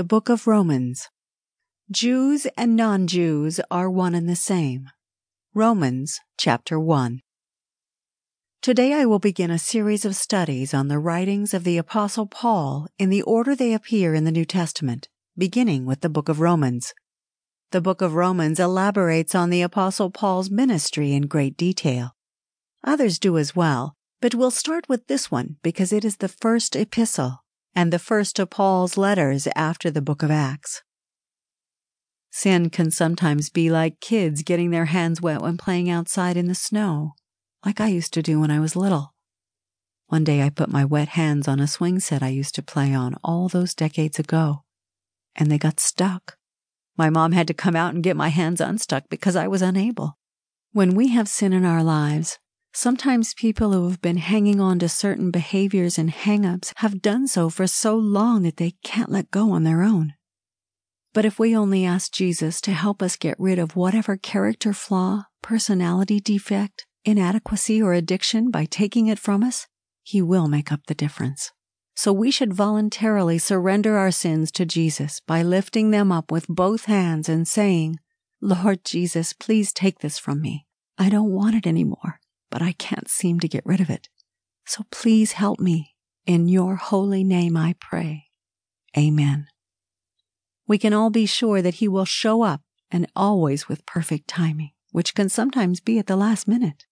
The Book of Romans. Jews and non Jews are one and the same. Romans chapter 1. Today I will begin a series of studies on the writings of the Apostle Paul in the order they appear in the New Testament, beginning with the book of Romans. The book of Romans elaborates on the Apostle Paul's ministry in great detail. Others do as well, but we'll start with this one because it is the first epistle and the first of Paul's letters after the book of Acts. Sin can sometimes be like kids getting their hands wet when playing outside in the snow, like I used to do when I was little. One day I put my wet hands on a swing set I used to play on all those decades ago, and they got stuck. My mom had to come out and get my hands unstuck because I was unable. When we have sin in our lives, Sometimes people who have been hanging on to certain behaviors and hang-ups have done so for so long that they can't let go on their own. But if we only ask Jesus to help us get rid of whatever character flaw, personality defect, inadequacy, or addiction by taking it from us, He will make up the difference. So we should voluntarily surrender our sins to Jesus by lifting them up with both hands and saying, Lord Jesus, please take this from me. I don't want it anymore but I can't seem to get rid of it. So please help me. In your holy name I pray. Amen. We can all be sure that He will show up and always with perfect timing, which can sometimes be at the last minute.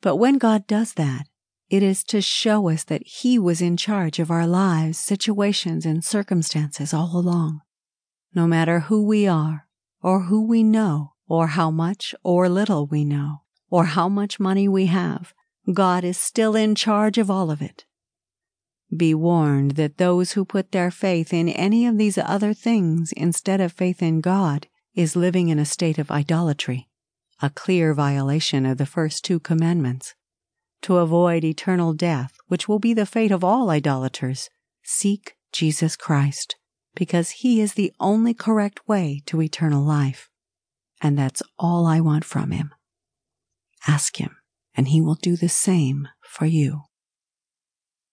But when God does that, it is to show us that He was in charge of our lives, situations, and circumstances all along. No matter who we are, or who we know, or how much or little we know, or how much money we have, God is still in charge of all of it. Be warned that those who put their faith in any of these other things instead of faith in God is living in a state of idolatry, a clear violation of the first two commandments. To avoid eternal death, which will be the fate of all idolaters, seek Jesus Christ, because He is the only correct way to eternal life. And that's all I want from Him. Ask Him, and He will do the same for you.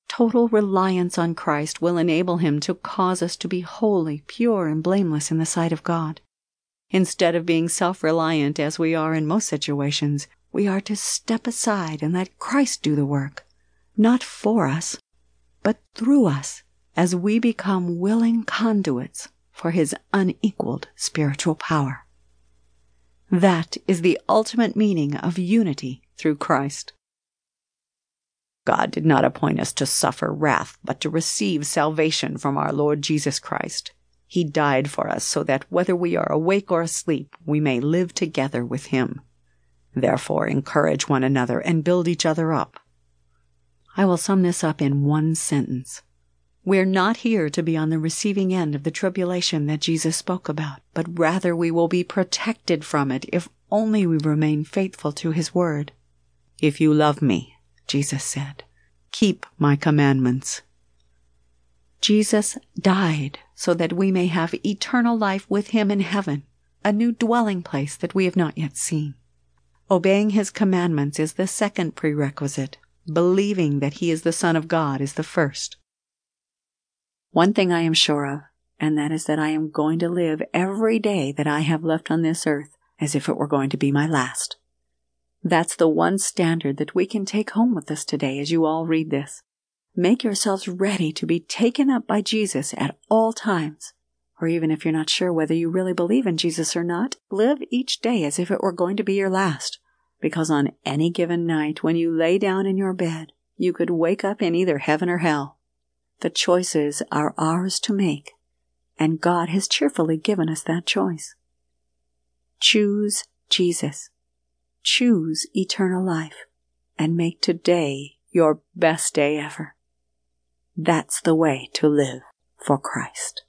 Total reliance on Christ will enable Him to cause us to be holy, pure, and blameless in the sight of God. Instead of being self reliant as we are in most situations, we are to step aside and let Christ do the work, not for us, but through us, as we become willing conduits for His unequaled spiritual power. That is the ultimate meaning of unity through Christ. God did not appoint us to suffer wrath, but to receive salvation from our Lord Jesus Christ. He died for us so that whether we are awake or asleep, we may live together with Him. Therefore, encourage one another and build each other up. I will sum this up in one sentence. We're not here to be on the receiving end of the tribulation that Jesus spoke about, but rather we will be protected from it if only we remain faithful to His word. If you love me, Jesus said, keep my commandments. Jesus died so that we may have eternal life with Him in heaven, a new dwelling place that we have not yet seen. Obeying His commandments is the second prerequisite. Believing that He is the Son of God is the first. One thing I am sure of, and that is that I am going to live every day that I have left on this earth as if it were going to be my last. That's the one standard that we can take home with us today as you all read this. Make yourselves ready to be taken up by Jesus at all times. Or even if you're not sure whether you really believe in Jesus or not, live each day as if it were going to be your last. Because on any given night when you lay down in your bed, you could wake up in either heaven or hell. The choices are ours to make, and God has cheerfully given us that choice. Choose Jesus. Choose eternal life and make today your best day ever. That's the way to live for Christ.